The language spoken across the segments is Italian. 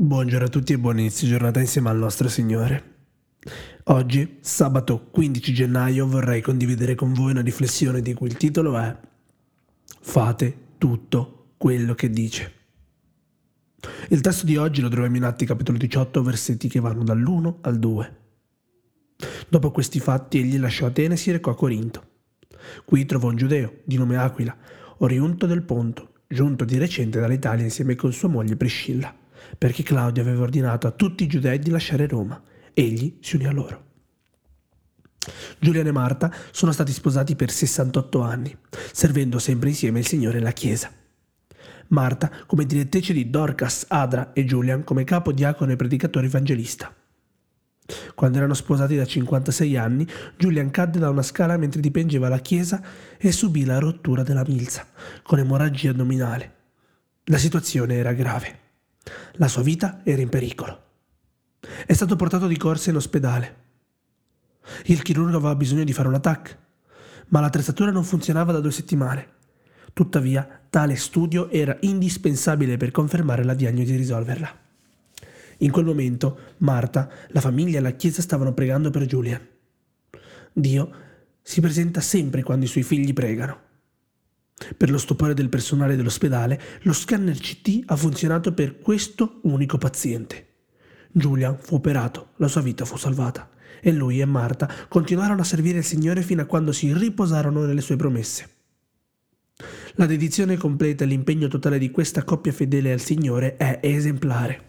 Buongiorno a tutti e buon inizio giornata insieme al nostro Signore. Oggi, sabato 15 gennaio, vorrei condividere con voi una riflessione di cui il titolo è Fate tutto quello che dice. Il testo di oggi lo troviamo in Atti capitolo 18, versetti che vanno dall'1 al 2. Dopo questi fatti egli lasciò Atene e si recò a Corinto. Qui trovò un giudeo, di nome Aquila, oriunto del Ponto, giunto di recente dall'Italia insieme con sua moglie Priscilla perché Claudio aveva ordinato a tutti i giudei di lasciare Roma. Egli si unì a loro. Giuliano e Marta sono stati sposati per 68 anni, servendo sempre insieme il Signore e la Chiesa. Marta come direttrice di Dorcas, Adra e Julian come capo diacono e predicatore evangelista. Quando erano sposati da 56 anni, Julian cadde da una scala mentre dipingeva la chiesa e subì la rottura della milza, con emorragia addominale. La situazione era grave. La sua vita era in pericolo. È stato portato di corsa in ospedale. Il chirurgo aveva bisogno di fare un attacco, ma l'attrezzatura non funzionava da due settimane. Tuttavia, tale studio era indispensabile per confermare la diagnosi e risolverla. In quel momento, Marta, la famiglia e la chiesa stavano pregando per Julian. Dio si presenta sempre quando i suoi figli pregano. Per lo stupore del personale dell'ospedale, lo scanner CT ha funzionato per questo unico paziente. Julian fu operato, la sua vita fu salvata e lui e Marta continuarono a servire il Signore fino a quando si riposarono nelle sue promesse. La dedizione completa e l'impegno totale di questa coppia fedele al Signore è esemplare.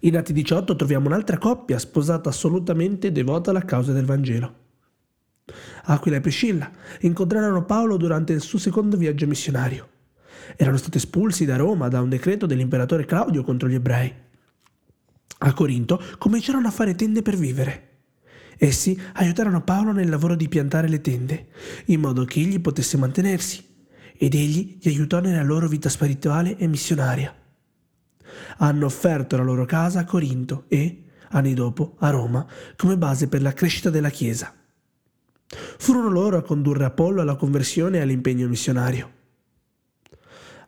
In Atti 18 troviamo un'altra coppia sposata assolutamente devota alla causa del Vangelo. Aquila e Priscilla incontrarono Paolo durante il suo secondo viaggio missionario. Erano stati espulsi da Roma da un decreto dell'imperatore Claudio contro gli ebrei. A Corinto cominciarono a fare tende per vivere. Essi aiutarono Paolo nel lavoro di piantare le tende, in modo che egli potesse mantenersi, ed egli gli aiutò nella loro vita spirituale e missionaria. Hanno offerto la loro casa a Corinto e, anni dopo, a Roma, come base per la crescita della Chiesa. Furono loro a condurre Apollo alla conversione e all'impegno missionario.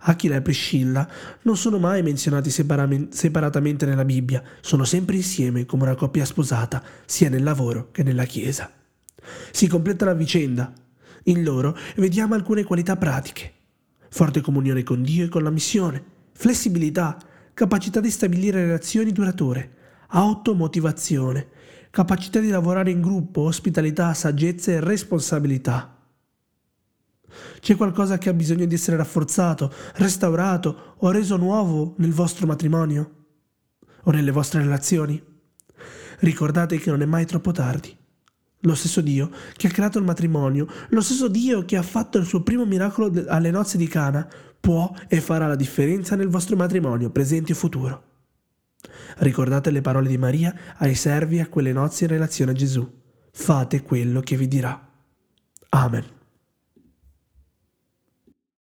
Achille e Priscilla non sono mai menzionati separatamente nella Bibbia, sono sempre insieme come una coppia sposata, sia nel lavoro che nella Chiesa. Si completa la vicenda. In loro vediamo alcune qualità pratiche. Forte comunione con Dio e con la missione, flessibilità, capacità di stabilire relazioni durature, automotivazione, capacità di lavorare in gruppo, ospitalità, saggezza e responsabilità. C'è qualcosa che ha bisogno di essere rafforzato, restaurato o reso nuovo nel vostro matrimonio o nelle vostre relazioni? Ricordate che non è mai troppo tardi. Lo stesso Dio che ha creato il matrimonio, lo stesso Dio che ha fatto il suo primo miracolo alle nozze di Cana, può e farà la differenza nel vostro matrimonio, presente e futuro. Ricordate le parole di Maria ai servi a quelle nozze in relazione a Gesù. Fate quello che vi dirà. Amen.